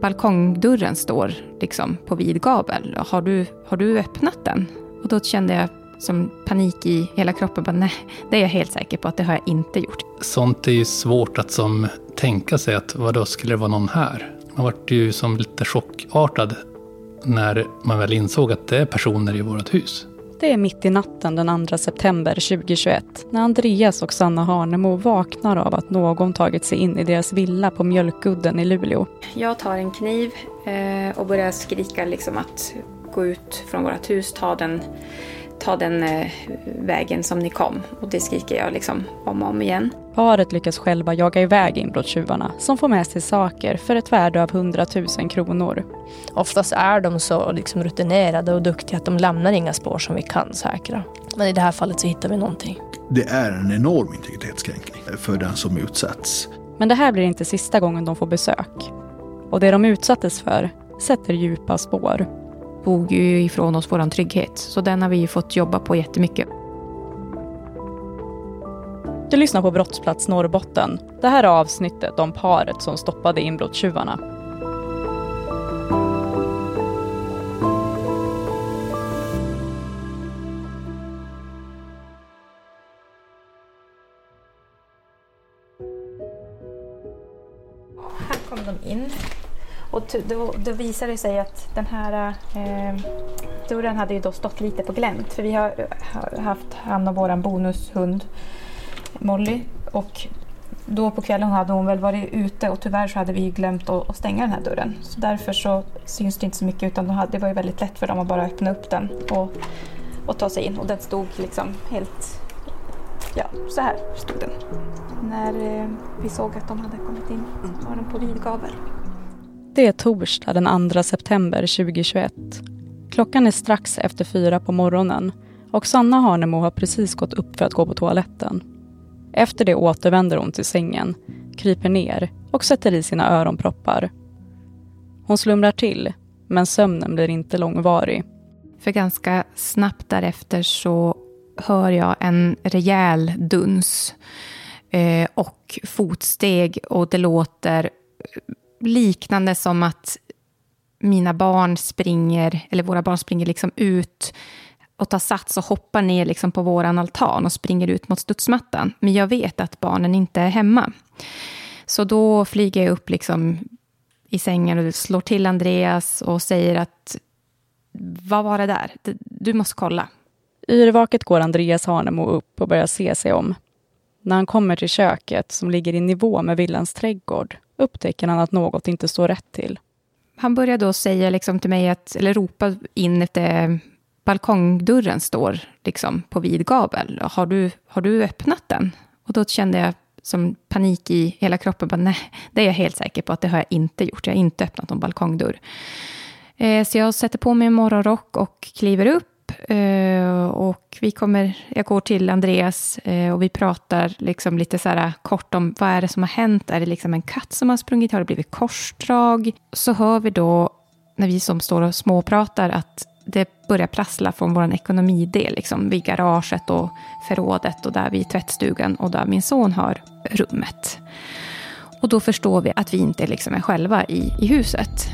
balkongdörren står liksom på vid gavel. Har du, har du öppnat den? Och då kände jag som panik i hela kroppen. Bara, nej, det är jag helt säker på att det har jag inte gjort. Sånt är ju svårt att som tänka sig att vadå, skulle det vara någon här? Man vart ju som lite chockartad när man väl insåg att det är personer i vårt hus. Det är mitt i natten den 2 september 2021 när Andreas och Sanna Harnemo vaknar av att någon tagit sig in i deras villa på Mjölkudden i Luleå. Jag tar en kniv eh, och börjar skrika liksom att gå ut från vårt hus, ta den, ta den eh, vägen som ni kom. Och det skriker jag liksom om och om igen. Paret lyckas själva jaga iväg inbrottstjuvarna som får med sig saker för ett värde av 100 000 kronor. Oftast är de så liksom rutinerade och duktiga att de lämnar inga spår som vi kan säkra. Men i det här fallet så hittar vi någonting. Det är en enorm integritetskränkning för den som utsätts. Men det här blir inte sista gången de får besök. Och det de utsattes för sätter djupa spår. Tog ju ifrån oss vår trygghet, så den har vi fått jobba på jättemycket. Du lyssnar på Brottsplats Norrbotten. Det här är avsnittet om paret som stoppade inbrottstjuvarna. Och då, då visade det sig att den här eh, dörren hade ju då stått lite på glänt. För vi har, har haft hand om vår bonushund Molly. Och då på kvällen hade hon väl varit ute och tyvärr så hade vi glömt att, att stänga den här dörren. Så därför så syns det inte så mycket utan hade, det var ju väldigt lätt för dem att bara öppna upp den och, och ta sig in. Och den stod liksom helt, ja så här stod den. När eh, vi såg att de hade kommit in var den på vid gavel. Det är torsdag den 2 september 2021. Klockan är strax efter fyra på morgonen och Sanna Harnemo har precis gått upp för att gå på toaletten. Efter det återvänder hon till sängen, kryper ner och sätter i sina öronproppar. Hon slumrar till, men sömnen blir inte långvarig. För ganska snabbt därefter så hör jag en rejäl duns eh, och fotsteg och det låter liknande som att mina barn springer, eller våra barn springer liksom ut och tar sats och hoppar ner liksom på våran altan och springer ut mot studsmattan. Men jag vet att barnen inte är hemma. Så då flyger jag upp liksom i sängen och slår till Andreas och säger att vad var det där? Du måste kolla. Yrvaket går Andreas Harnemo upp och börjar se sig om. När han kommer till köket som ligger i nivå med villans trädgård upptäcker han att något inte står rätt till. Han börjar då säga liksom till mig, att, eller ropa in att eh, balkongdörren står liksom på vid gavel. Har du, har du öppnat den? Och då kände jag som panik i hela kroppen. Bara, nej, det är jag helt säker på att det har jag inte gjort. Jag har inte öppnat någon balkongdörr. Eh, så jag sätter på mig en morgonrock och kliver upp Uh, och vi kommer, jag går till Andreas eh, och vi pratar liksom lite så här kort om vad är det som har hänt. Är det liksom en katt som har sprungit? Har det blivit korsdrag? Så hör vi då, när vi som står och småpratar, att det börjar prassla från vår ekonomidel, liksom vid garaget och förrådet och där vid tvättstugan och där min son har rummet. Och då förstår vi att vi inte liksom är själva i, i huset.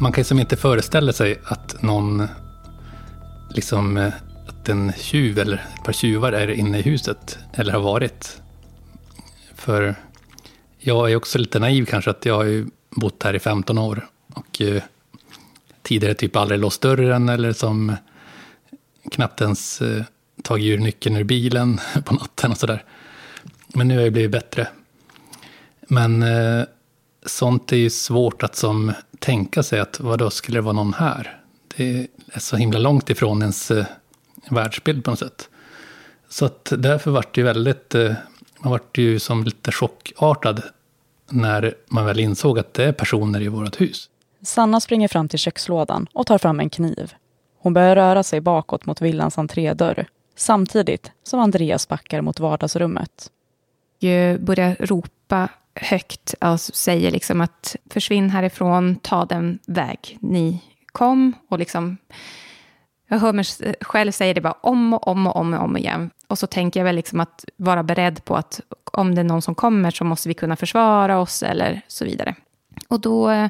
Man kan ju som inte föreställa sig att någon, liksom, att en tjuv eller ett par tjuvar är inne i huset, eller har varit. För jag är också lite naiv kanske, att jag har ju bott här i 15 år och eh, tidigare typ aldrig låst dörren eller som knappt ens eh, tagit ur nyckeln ur bilen på natten och sådär. Men nu har jag blivit bättre. Men eh, sånt är ju svårt att som tänka sig att vad då skulle det vara någon här? Det är så himla långt ifrån ens eh, världsbild på något sätt. Så att därför vart det väldigt, eh, man vart ju som lite chockartad när man väl insåg att det är personer i vårt hus. Sanna springer fram till kökslådan och tar fram en kniv. Hon börjar röra sig bakåt mot villans entrédörr samtidigt som Andreas backar mot vardagsrummet. Jag börjar ropa högt och säger liksom att försvinn härifrån, ta den väg ni kom. Och liksom, jag hör mig själv säga det bara om och om och om och om igen. Och så tänker jag väl liksom att vara beredd på att om det är någon som kommer så måste vi kunna försvara oss eller så vidare. Och då,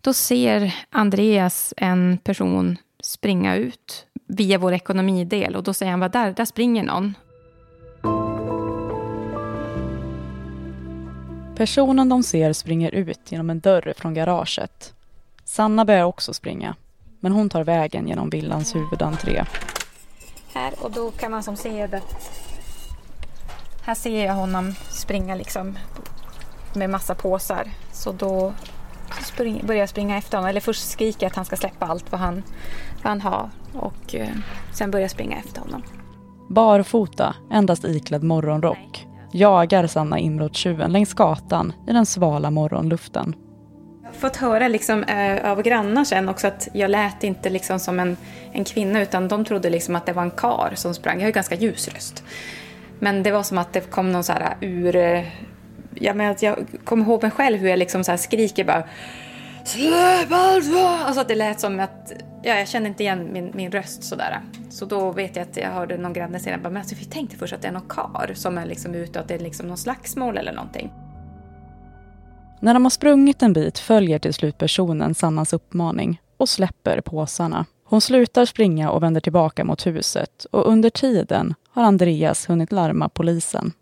då ser Andreas en person springa ut via vår ekonomidel och då säger han, vad där, där springer någon. Personen de ser springer ut genom en dörr från garaget. Sanna börjar också springa, men hon tar vägen genom villans huvudentré. Här, och då kan man som se det. Här ser jag honom springa liksom med massa påsar. Så då spring, börjar jag springa efter honom. Eller först skriker jag att han ska släppa allt vad han, vad han har. Och eh, sen börjar jag springa efter honom. Barfota, endast iklädd morgonrock, jagar Sanna inbrottstjuven längs gatan i den svala morgonluften. Jag har fått höra liksom, äh, av grannar sen också att jag lät inte liksom som en, en kvinna utan de trodde liksom att det var en kar som sprang. Jag har ju ganska ljus röst. Men det var som att det kom någon så här ur... Eh, ja, jag kommer ihåg mig själv hur jag liksom så skriker bara Släpp allt! Alltså att det lät som att, ja jag kände inte igen min, min röst sådär. Så då vet jag att jag hörde någon granne säga, men alltså, vi tänkte först att det är någon kar som är liksom ute och att det är liksom någon slagsmål eller någonting. När de har sprungit en bit följer till slut personen Sannas uppmaning och släpper påsarna. Hon slutar springa och vänder tillbaka mot huset och under tiden har Andreas hunnit larma polisen.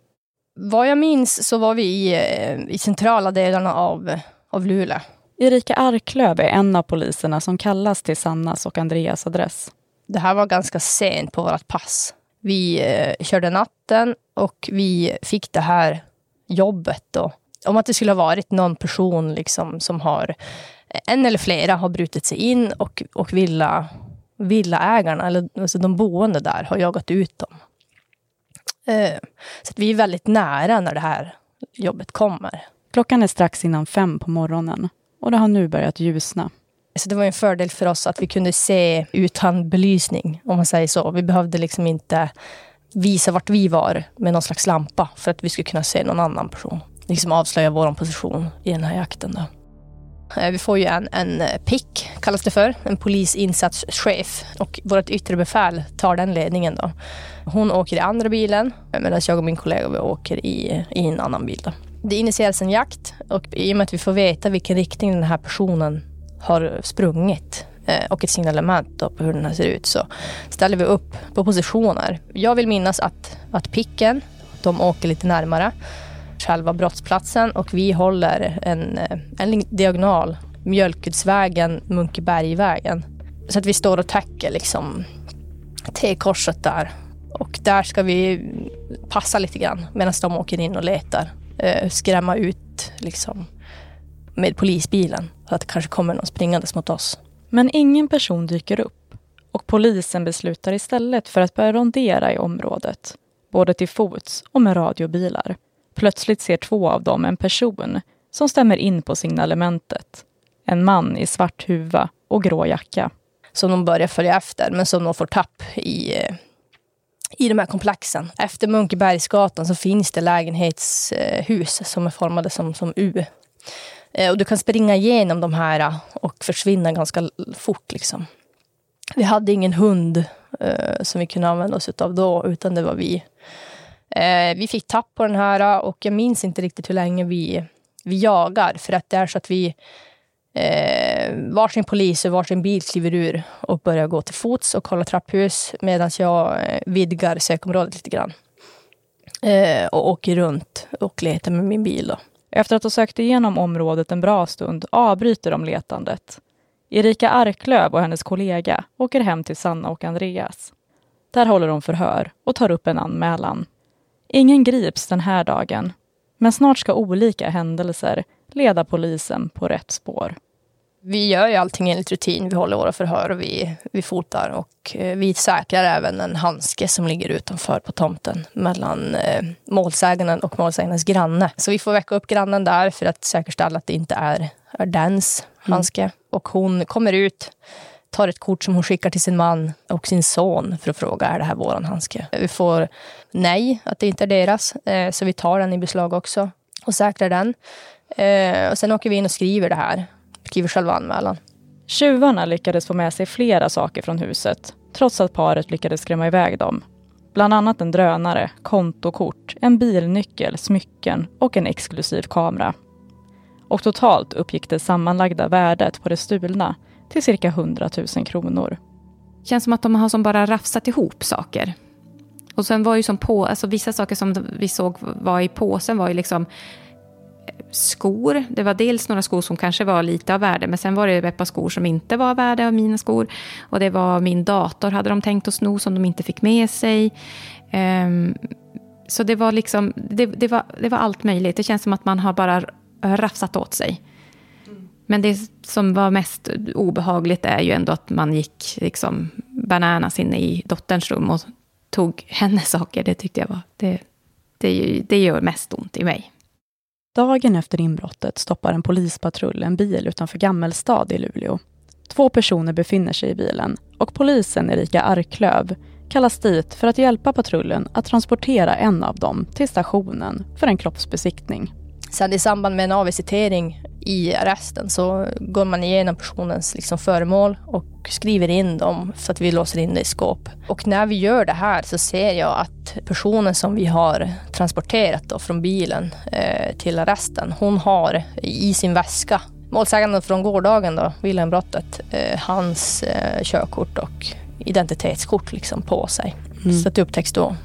Vad jag minns så var vi i, eh, i centrala delarna av, av Luleå. Erika Arklöv är en av poliserna som kallas till Sannas och Andreas adress. Det här var ganska sent på vårt pass. Vi eh, körde natten och vi fick det här jobbet då. Om att det skulle ha varit någon person liksom som har, en eller flera har brutit sig in och, och villa, villaägarna, eller alltså de boende där, har jagat ut dem. Eh, så vi är väldigt nära när det här jobbet kommer. Klockan är strax innan fem på morgonen och det har nu börjat ljusna. Så det var en fördel för oss att vi kunde se utan belysning, om man säger så. Vi behövde liksom inte visa vart vi var med någon slags lampa för att vi skulle kunna se någon annan person. Liksom avslöja vår position i den här jakten. Då. Eh, vi får ju en, en pick, kallas det för, en polisinsatschef. Och vårt yttre befäl tar den ledningen. Då. Hon åker i andra bilen medan jag och min kollega vi åker i, i en annan bil. Då. Det initieras en jakt och i och med att vi får veta vilken riktning den här personen har sprungit eh, och ett signalement på hur den här ser ut så ställer vi upp på positioner. Jag vill minnas att, att picken, de åker lite närmare själva brottsplatsen och vi håller en, eh, en diagonal, Mjölkudsvägen, Munkebergvägen. Så att vi står och täcker liksom T-korset där. Och där ska vi passa lite grann medan de åker in och letar. Eh, skrämma ut liksom med polisbilen. Så att det kanske kommer någon springandes mot oss. Men ingen person dyker upp och polisen beslutar istället för att börja rondera i området. Både till fots och med radiobilar. Plötsligt ser två av dem en person som stämmer in på signalementet. En man i svart huva och grå jacka. Som de börjar följa efter, men som de får tapp i, eh, i de här komplexen. Efter Munkebergsgatan så finns det lägenhetshus som är formade som, som U. Eh, och du kan springa igenom de här eh, och försvinna ganska fort. Liksom. Vi hade ingen hund eh, som vi kunde använda oss av då, utan det var vi. Eh, vi fick tapp på den här eh, och jag minns inte riktigt hur länge vi, vi jagar. För att det är så att vi eh, varsin polis och varsin bil kliver ur och börjar gå till fots och kolla trapphus medan jag eh, vidgar sökområdet lite grann. Eh, och åker runt och letar med min bil. Då. Efter att ha sökt igenom området en bra stund avbryter de letandet. Erika Arklöv och hennes kollega åker hem till Sanna och Andreas. Där håller de förhör och tar upp en anmälan. Ingen grips den här dagen, men snart ska olika händelser leda polisen på rätt spår. Vi gör ju allting enligt rutin. Vi håller våra förhör och vi, vi fotar och eh, vi säkrar även en handske som ligger utanför på tomten mellan eh, målsäganden och målsägandens granne. Så vi får väcka upp grannen där för att säkerställa att det inte är, är dens handske. Mm. Och hon kommer ut, tar ett kort som hon skickar till sin man och sin son för att fråga är det här våran handske. Vi får nej, att det inte är deras. Eh, så vi tar den i beslag också och säkrar den. Eh, och sen åker vi in och skriver det här skriver själva anmälan. Tjuvarna lyckades få med sig flera saker från huset, trots att paret lyckades skrämma iväg dem. Bland annat en drönare, kontokort, en bilnyckel, smycken och en exklusiv kamera. Och totalt uppgick det sammanlagda värdet på det stulna till cirka 100 000 kronor. känns som att de har som bara rafsat ihop saker. Och sen var ju som på, alltså vissa saker som vi såg var i påsen var ju liksom skor. Det var dels några skor som kanske var lite av värde, men sen var det ett par skor som inte var värde av mina skor. Och det var min dator hade de tänkt att sno som de inte fick med sig. Um, så det var liksom, det, det, var, det var allt möjligt. Det känns som att man har bara rafsat åt sig. Men det som var mest obehagligt är ju ändå att man gick liksom bananas inne i dotterns rum och tog hennes saker. Det tyckte jag var, det, det, det gör mest ont i mig. Dagen efter inbrottet stoppar en polispatrull en bil utanför Gammelstad i Luleå. Två personer befinner sig i bilen och polisen Erika Arklöv kallas dit för att hjälpa patrullen att transportera en av dem till stationen för en kroppsbesiktning. Sen i samband med en avvisitering i arresten så går man igenom personens liksom föremål och skriver in dem så att vi låser in det i skåp. Och när vi gör det här så ser jag att personen som vi har transporterat då från bilen eh, till arresten, hon har i sin väska målsäganden från gårdagen då, Wilhelmbrottet, eh, hans eh, körkort och identitetskort liksom på sig. Mm. Så det upptäcks då.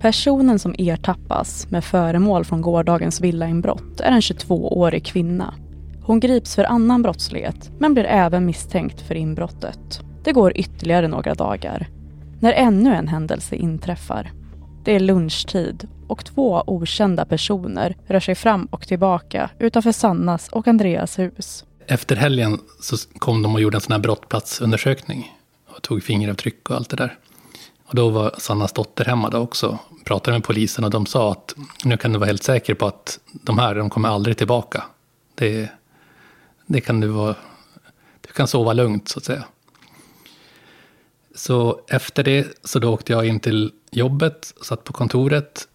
Personen som ertappas med föremål från gårdagens villainbrott är en 22-årig kvinna. Hon grips för annan brottslighet men blir även misstänkt för inbrottet. Det går ytterligare några dagar när ännu en händelse inträffar. Det är lunchtid och två okända personer rör sig fram och tillbaka utanför Sannas och Andreas hus. Efter helgen så kom de och gjorde en sån här brottsplatsundersökning och tog fingeravtryck och allt det där. Och då var Sannas dotter hemma då också. Pratade med polisen och de sa att nu kan du vara helt säker på att de här, de kommer aldrig tillbaka. Det, det kan du vara, du kan sova lugnt så att säga. Så efter det så då åkte jag in till jobbet, satt på kontoret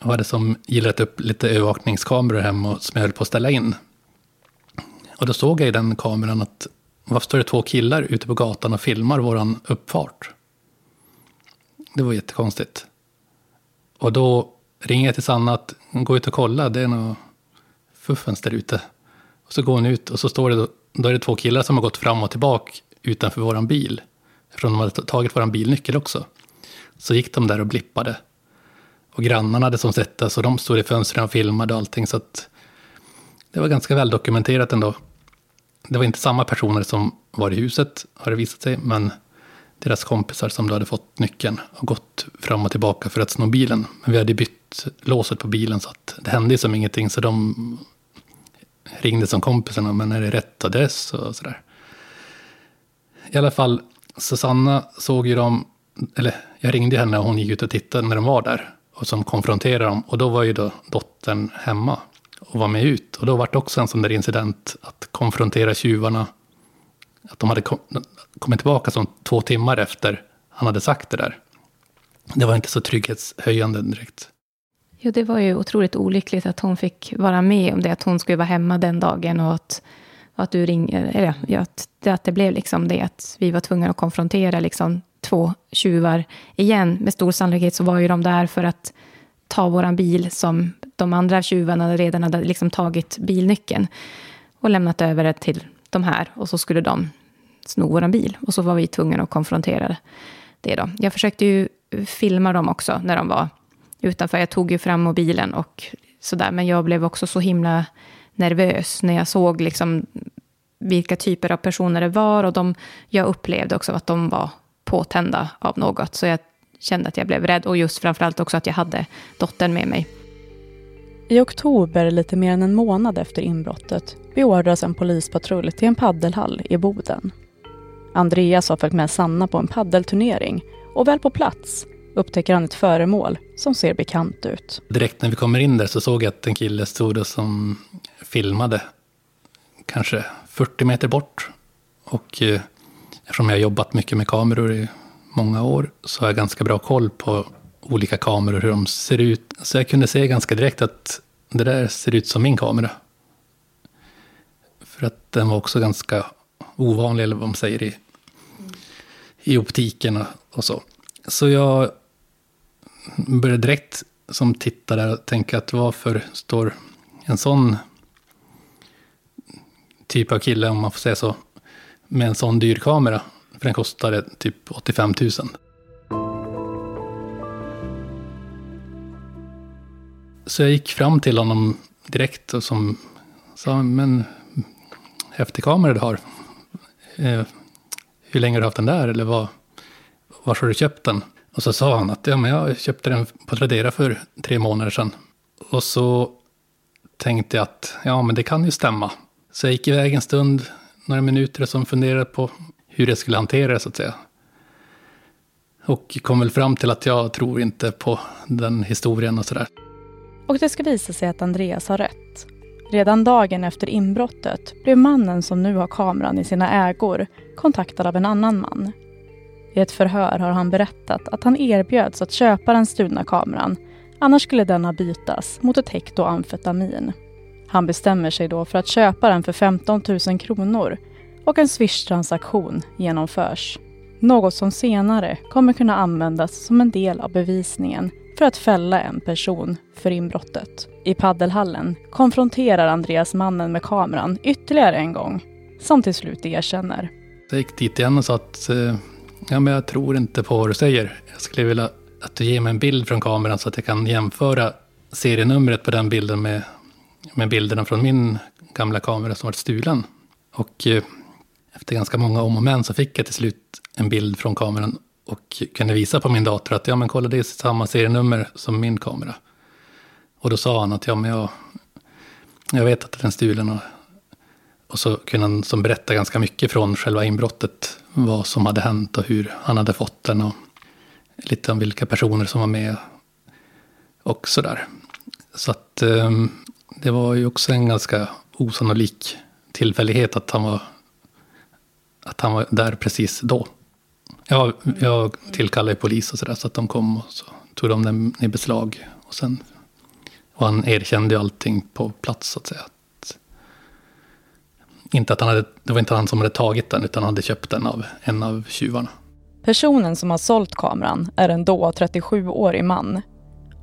och hade som gillat upp lite övervakningskameror hemma som jag höll på att ställa in. Och då såg jag i den kameran att varför står det två killar ute på gatan och filmar våran uppfart? Det var jättekonstigt. Och då ringer jag till Sanna att gå ut och kolla, det är nog fuffens där ute. Och så går hon ut och så står det då, då är det två killar som har gått fram och tillbaka utanför våran bil. Eftersom de hade tagit våran bilnyckel också. Så gick de där och blippade. Och grannarna hade som sett det, så de stod i fönstren och filmade och allting. Så att det var ganska väldokumenterat ändå. Det var inte samma personer som var i huset, har det visat sig. Men deras kompisar som då hade fått nyckeln och gått fram och tillbaka för att sno bilen. Men vi hade bytt låset på bilen så att det hände som ingenting. Så de ringde som kompisarna, men är det rätt adress och sådär. I alla fall, Susanna såg ju dem, eller jag ringde henne och hon gick ut och tittade när de var där. Och som konfronterade dem. Och då var ju då dottern hemma och var med ut. Och då var det också en sån där incident att konfrontera tjuvarna. Att de hade kommit tillbaka som två timmar efter han hade sagt det där. Det var inte så trygghetshöjande direkt. Ja, det var ju otroligt olyckligt att hon fick vara med om det, att hon skulle vara hemma den dagen och att, att du ringer, eller ja, att, att det blev liksom det, att vi var tvungna att konfrontera liksom två tjuvar igen. Med stor sannolikhet så var ju de där för att ta våran bil som de andra tjuvarna redan hade liksom tagit bilnyckeln och lämnat över det till de här och så skulle de sno vår bil. Och så var vi tvungna att konfrontera det då. Jag försökte ju filma dem också när de var utanför. Jag tog ju fram mobilen och sådär. Men jag blev också så himla nervös när jag såg liksom vilka typer av personer det var. Och de, jag upplevde också att de var påtända av något. Så jag kände att jag blev rädd. Och just framförallt också att jag hade dottern med mig. I oktober, lite mer än en månad efter inbrottet, beordras en polispatrull till en paddelhall i Boden. Andreas har följt med Sanna på en paddelturnering och väl på plats upptäcker han ett föremål som ser bekant ut. Direkt när vi kommer in där så såg jag att en kille stod och som filmade kanske 40 meter bort. Och eh, eftersom jag har jobbat mycket med kameror i många år så har jag ganska bra koll på olika kameror, hur de ser ut. Så jag kunde se ganska direkt att det där ser ut som min kamera. För att den var också ganska ovanlig, eller vad man säger, i, i optiken och, så. Så jag började direkt som tittare tänka att varför står en sån typ av kille, om man får säga så, med en sån dyr kamera. För den kostade typ 85 000. Så jag gick fram till honom direkt och som sa, men häftig kamera du har. Eh, hur länge har du haft den där? Eller vad, var har du köpt den? Och så sa han att ja, men jag köpte den på Tradera för tre månader sedan. Och så tänkte jag att ja, men det kan ju stämma. Så jag gick iväg en stund, några minuter, som funderade på hur jag skulle hantera det, så att säga. Och kom väl fram till att jag tror inte på den historien och sådär. Och det ska visa sig att Andreas har rätt. Redan dagen efter inbrottet blev mannen som nu har kameran i sina ägor kontaktad av en annan man. I ett förhör har han berättat att han erbjöds att köpa den stulna kameran annars skulle denna bytas mot ett hekto amfetamin. Han bestämmer sig då för att köpa den för 15 000 kronor och en Swish-transaktion genomförs. Något som senare kommer kunna användas som en del av bevisningen för att fälla en person för inbrottet. I paddelhallen konfronterar Andreas mannen med kameran ytterligare en gång, som till slut erkänner. Jag gick dit igen och sa att eh, ja, men jag tror inte på vad du säger. Jag skulle vilja att du ger mig en bild från kameran så att jag kan jämföra serienumret på den bilden med, med bilderna från min gamla kamera som varit stulen. Och eh, efter ganska många om och men så fick jag till slut en bild från kameran och kunde visa på min dator att ja men kolla det är samma serienummer som min kamera. Och då sa han att ja men jag, jag vet att den är stulen. Och, och så kunde han som berätta ganska mycket från själva inbrottet. Vad som hade hänt och hur han hade fått den. Och lite om vilka personer som var med. Och sådär. Så att ehm, det var ju också en ganska osannolik tillfällighet att han var, att han var där precis då. Ja, jag tillkallade polis och sådär, så att de kom och så tog de den i beslag. Och, sen, och han erkände ju allting på plats, så att säga. Att, inte att han hade, det var inte han som hade tagit den, utan han hade köpt den av en av tjuvarna. Personen som har sålt kameran är en då 37-årig man.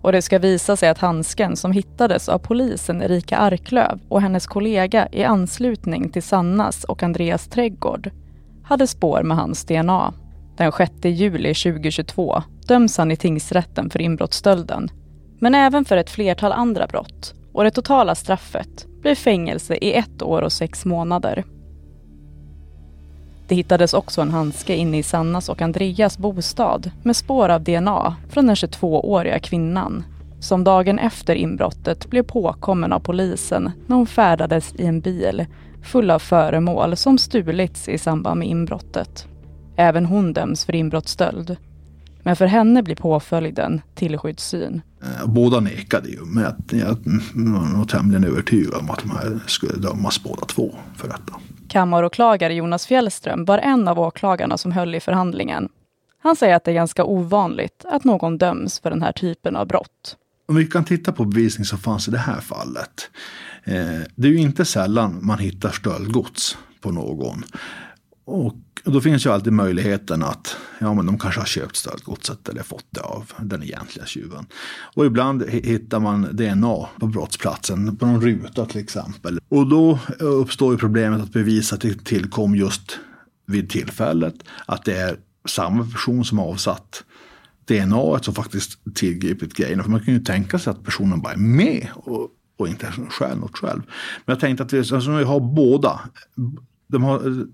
Och det ska visa sig att handsken som hittades av polisen Erika Arklöv och hennes kollega i anslutning till Sannas och Andreas trädgård hade spår med hans DNA. Den 6 juli 2022 döms han i tingsrätten för inbrottsstölden, men även för ett flertal andra brott och det totala straffet blir fängelse i ett år och sex månader. Det hittades också en handske inne i Sannas och Andreas bostad med spår av DNA från den 22-åriga kvinnan som dagen efter inbrottet blev påkommen av polisen när hon färdades i en bil full av föremål som stulits i samband med inbrottet. Även hon döms för inbrottsstöld. Men för henne blir påföljden tillskyddssyn. Eh, båda nekade ju, men jag var nog tämligen övertygad om att de här skulle dömas båda två för detta. Kammaråklagare Jonas Fjällström var en av åklagarna som höll i förhandlingen. Han säger att det är ganska ovanligt att någon döms för den här typen av brott. Om vi kan titta på bevisning som fanns i det här fallet. Eh, det är ju inte sällan man hittar stöldgods på någon. Och då finns ju alltid möjligheten att ja, men de kanske har köpt stöldgodset eller fått det av den egentliga tjuven. Och ibland hittar man DNA på brottsplatsen, på någon ruta till exempel. Och då eh, uppstår ju problemet att bevisa att det tillkom just vid tillfället. Att det är samma person som avsatt DNA som faktiskt tillgripit grejerna. För man kan ju tänka sig att personen bara är med och, och inte stjäl något själv. Men jag tänkte att vi, alltså, vi har båda de har,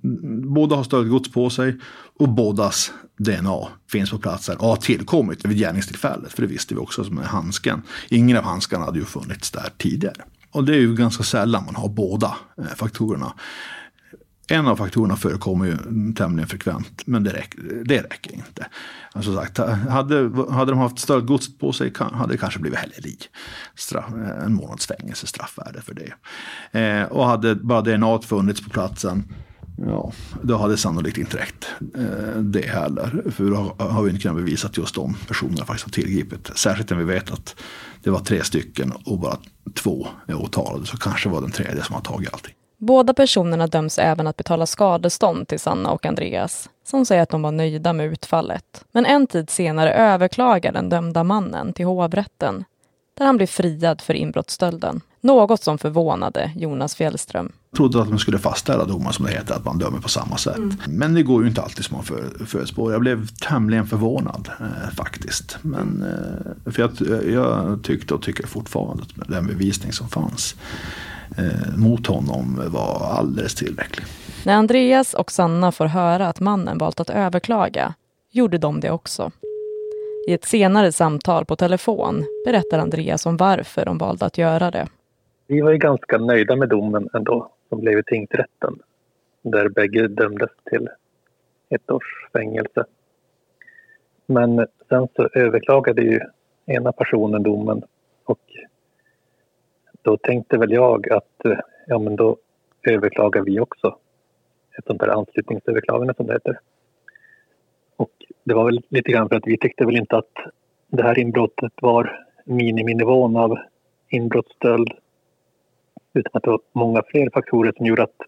båda har stöldgods på sig och bådas DNA finns på platsen och har tillkommit vid gärningstillfället. För det visste vi också som är handsken. Ingen av handskarna hade ju funnits där tidigare. Och det är ju ganska sällan man har båda eh, faktorerna. En av faktorerna förekommer ju tämligen frekvent, men det räcker, det räcker inte. Alltså sagt, hade, hade de haft stöldgods på sig hade det kanske blivit häleri. Straff, en månads fängelse straffvärde för det. Eh, och hade bara DNA funnits på platsen Ja, då hade sannolikt inte räckt eh, det heller. För då har vi inte kunnat bevisa att just de personerna faktiskt har tillgripit. Särskilt när vi vet att det var tre stycken och bara två är åtalade. Så kanske var den tredje som har tagit allting. Båda personerna döms även att betala skadestånd till Sanna och Andreas som säger att de var nöjda med utfallet. Men en tid senare överklagar den dömda mannen till hovrätten där han blev friad för inbrottsstölden. Något som förvånade Jonas Fjällström. Jag trodde att man skulle fastställa domar som det heter, att man dömer på samma sätt. Mm. Men det går ju inte alltid som man för, förutspår. Jag blev tämligen förvånad eh, faktiskt. Men, eh, för jag, jag, tyckte och tycker fortfarande att den bevisning som fanns eh, mot honom var alldeles tillräcklig. När Andreas och Sanna får höra att mannen valt att överklaga gjorde de det också. I ett senare samtal på telefon berättar Andreas om varför de valde att göra det. Vi var ju ganska nöjda med domen ändå som blev i tingsrätten där bägge dömdes till ett års fängelse. Men sen så överklagade ju ena personen domen då tänkte väl jag att eh, ja, men då överklagar vi också. Ett sånt där anslutningsöverklagande som det heter. Och det var väl lite grann för att vi tyckte väl inte att det här inbrottet var miniminivån av inbrottsstöld utan att det var många fler faktorer som gjorde att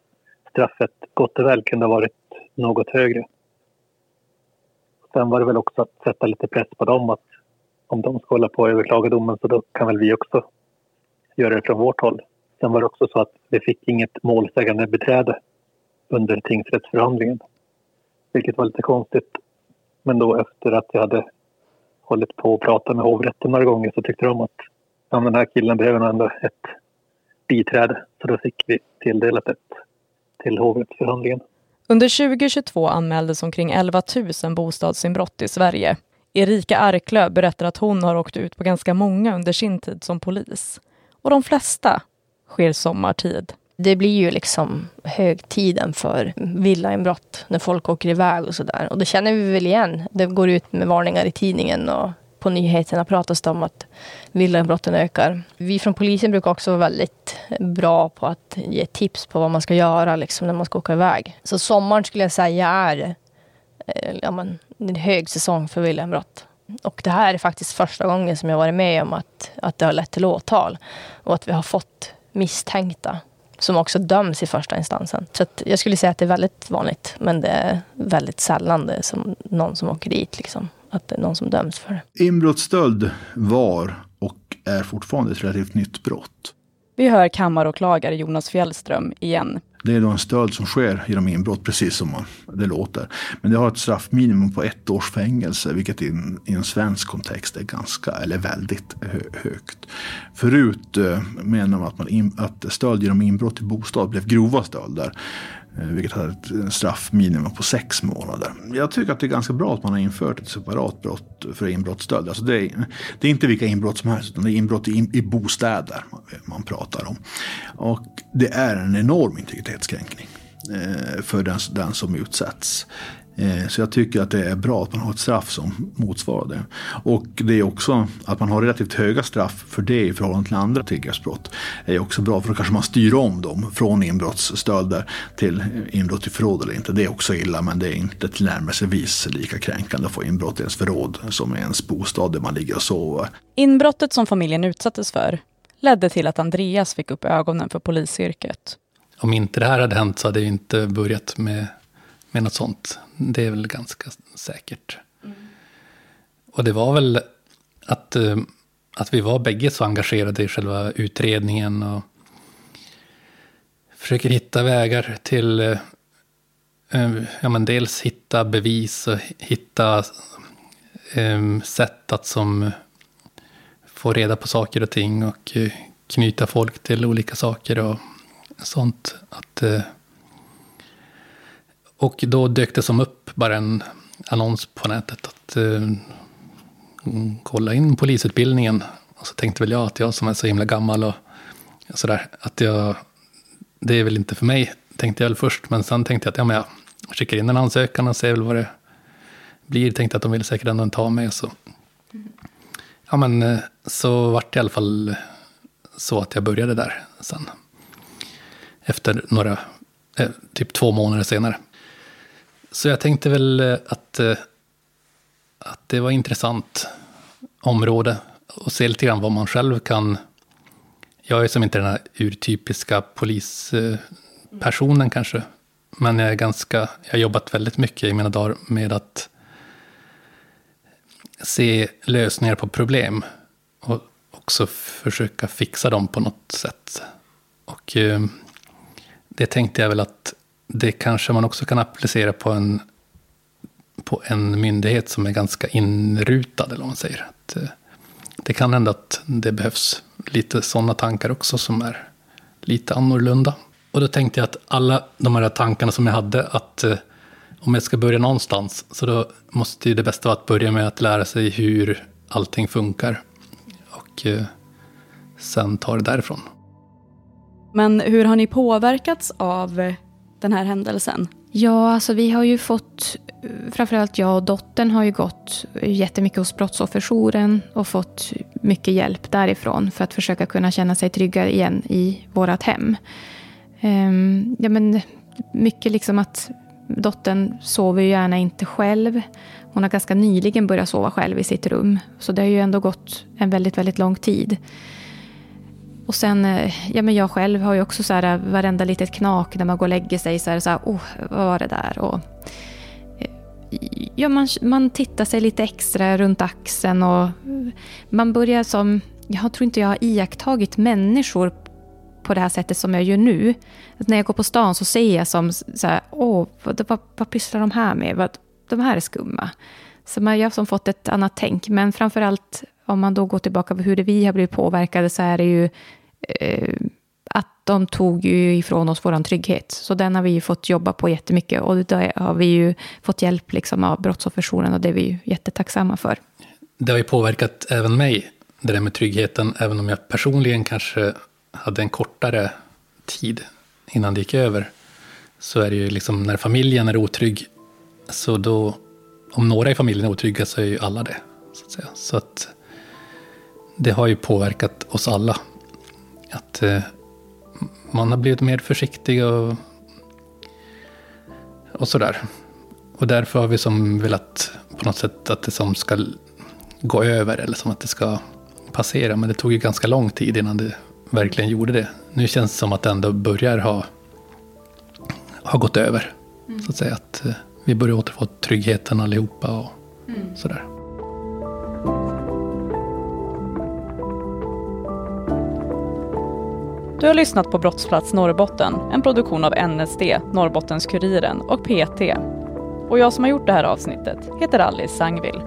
straffet gott och väl kunde ha varit något högre. Sen var det väl också att sätta lite press på dem att om de ska hålla på och överklaga domen så då kan väl vi också göra det från vårt håll. Sen var det också så att vi fick inget målsägande beträde under tingsrättsförhandlingen. Vilket var lite konstigt. Men då efter att jag hade hållit på och pratat med hovrätten några gånger så tyckte de att ja, den här killen behöver ändå ett biträde. Så då fick vi tilldelat ett till hovrättsförhandlingen. Under 2022 anmäldes omkring 11 000 bostadsinbrott i Sverige. Erika Arklöv berättar att hon har åkt ut på ganska många under sin tid som polis. Och de flesta sker sommartid. Det blir ju liksom högtiden för villainbrott när folk åker iväg och sådär. Och det känner vi väl igen. Det går ut med varningar i tidningen och på nyheterna pratas det om att villainbrotten ökar. Vi från polisen brukar också vara väldigt bra på att ge tips på vad man ska göra liksom, när man ska åka iväg. Så sommaren skulle jag säga är eh, ja, men, en hög säsong för villainbrott. Och det här är faktiskt första gången som jag varit med om att, att det har lett till åtal och att vi har fått misstänkta som också döms i första instansen. Så jag skulle säga att det är väldigt vanligt, men det är väldigt sällan det är som någon som åker dit. Liksom att det är någon som döms för det. Inbrottsstöld var och är fortfarande ett relativt nytt brott. Vi hör kammaråklagare Jonas Fjällström igen. Det är då en stöld som sker genom inbrott, precis som man, det låter. Men det har ett straffminimum på ett års fängelse, vilket i en, i en svensk kontext är ganska, eller väldigt hö, högt. Förut eh, menar man att, man in, att stöld genom inbrott i bostad blev grova stölder. Eh, vilket hade ett straffminimum på sex månader. Jag tycker att det är ganska bra att man har infört ett separat brott för inbrottsstöld. Alltså det, är, det är inte vilka inbrott som helst, utan det är inbrott i, i bostäder man pratar om. Och det är en enorm integritetskränkning eh, för den, den som utsätts. Eh, så jag tycker att det är bra att man har ett straff som motsvarar det. Och det är också att man har relativt höga straff för det i förhållande till andra tillgreppsbrott. är också bra för då kanske man styr om dem från inbrottsstölder till inbrott i förråd eller inte. Det är också illa men det är inte tillnärmelsevis lika kränkande att få inbrott i ens förråd som i ens bostad där man ligger och sover. Inbrottet som familjen utsattes för ledde till att Andreas fick upp ögonen för polisyrket. Om inte det här hade hänt så hade jag inte börjat med med något sånt. Det är väl ganska säkert. Mm. Och det var väl att, eh, att vi var bägge så engagerade i själva utredningen och försöker hitta vägar till eh, eh, ja, men dels hitta bevis och hitta sätt att som få reda på saker och ting och knyta folk till olika saker och sånt. Att och då dök det som upp bara en annons på nätet att eh, kolla in polisutbildningen. Och så tänkte väl jag att jag som är så himla gammal och sådär, att jag, det är väl inte för mig, tänkte jag väl först. Men sen tänkte jag att ja, men jag skickar in en ansökan och ser väl vad det blir. Tänkte att de vill säkert ändå ta mig. Så, ja, men, eh, så vart det i alla fall så att jag började där sen. Efter några, eh, typ två månader senare. Så jag tänkte väl eh, att, eh, att det var intressant område och se lite grann vad man själv kan... Jag är som inte den här urtypiska polispersonen kanske. Men jag är ganska, jag har jobbat väldigt mycket i mina dagar med att se lösningar på problem. Och också försöka fixa dem på något sätt. Och eh, det tänkte jag väl att det kanske man också kan applicera på en, på en myndighet som är ganska inrutad, eller vad man säger. Att, eh, det kan hända att det behövs lite sådana tankar också som är lite annorlunda. Och då tänkte jag att alla de här tankarna som jag hade, att eh, om jag ska börja någonstans, så då måste ju det bästa vara att börja med att lära sig hur allting funkar. Och eh, sen ta det därifrån. Men hur har ni påverkats av eh, den här händelsen? Ja, alltså vi har ju fått, framförallt jag och dottern har ju gått jättemycket hos Brottsofferjouren och fått mycket hjälp därifrån för att försöka kunna känna sig trygga igen i vårt hem. Um, ja, men mycket liksom att dottern sover ju gärna inte själv. Hon har ganska nyligen börjat sova själv i sitt rum. Så det har ju ändå gått en väldigt, väldigt lång tid. Och sen, eh, ja men jag själv har ju också så här eh, varenda litet knak när man går och lägger sig så här, så här oh, vad var det där? Och, eh, ja, man, man tittar sig lite extra runt axeln och man börjar som, jag tror inte jag har iakttagit människor på det här sättet som jag gör nu. Att när jag går på stan så ser jag som så här, åh, vad, vad, vad pysslar de här med? Vad, de här är skumma. Så man, jag har som fått ett annat tänk. Men framförallt om man då går tillbaka på hur det vi har blivit påverkade så är det ju eh, att de tog ju ifrån oss vår trygghet. Så den har vi ju fått jobba på jättemycket och då har vi ju fått hjälp liksom av Brottsofferjouren och det är vi ju jättetacksamma för. Det har ju påverkat även mig, det där med tryggheten, även om jag personligen kanske hade en kortare tid innan det gick över. Så är det ju liksom när familjen är otrygg, så då, om några i familjen är otrygga så är ju alla det. Så att, säga. Så att det har ju påverkat oss alla. Att eh, man har blivit mer försiktig och, och sådär. Och därför har vi som velat på något sätt att det som ska gå över eller som att det ska passera. Men det tog ju ganska lång tid innan det verkligen gjorde det. Nu känns det som att det ändå börjar ha, ha gått över. Mm. Så att säga att eh, vi börjar återfå tryggheten allihopa och mm. sådär. Du har lyssnat på Brottsplats Norrbotten, en produktion av NSD, Norrbottens-Kuriren och PT. Och jag som har gjort det här avsnittet heter Alice Sangvill.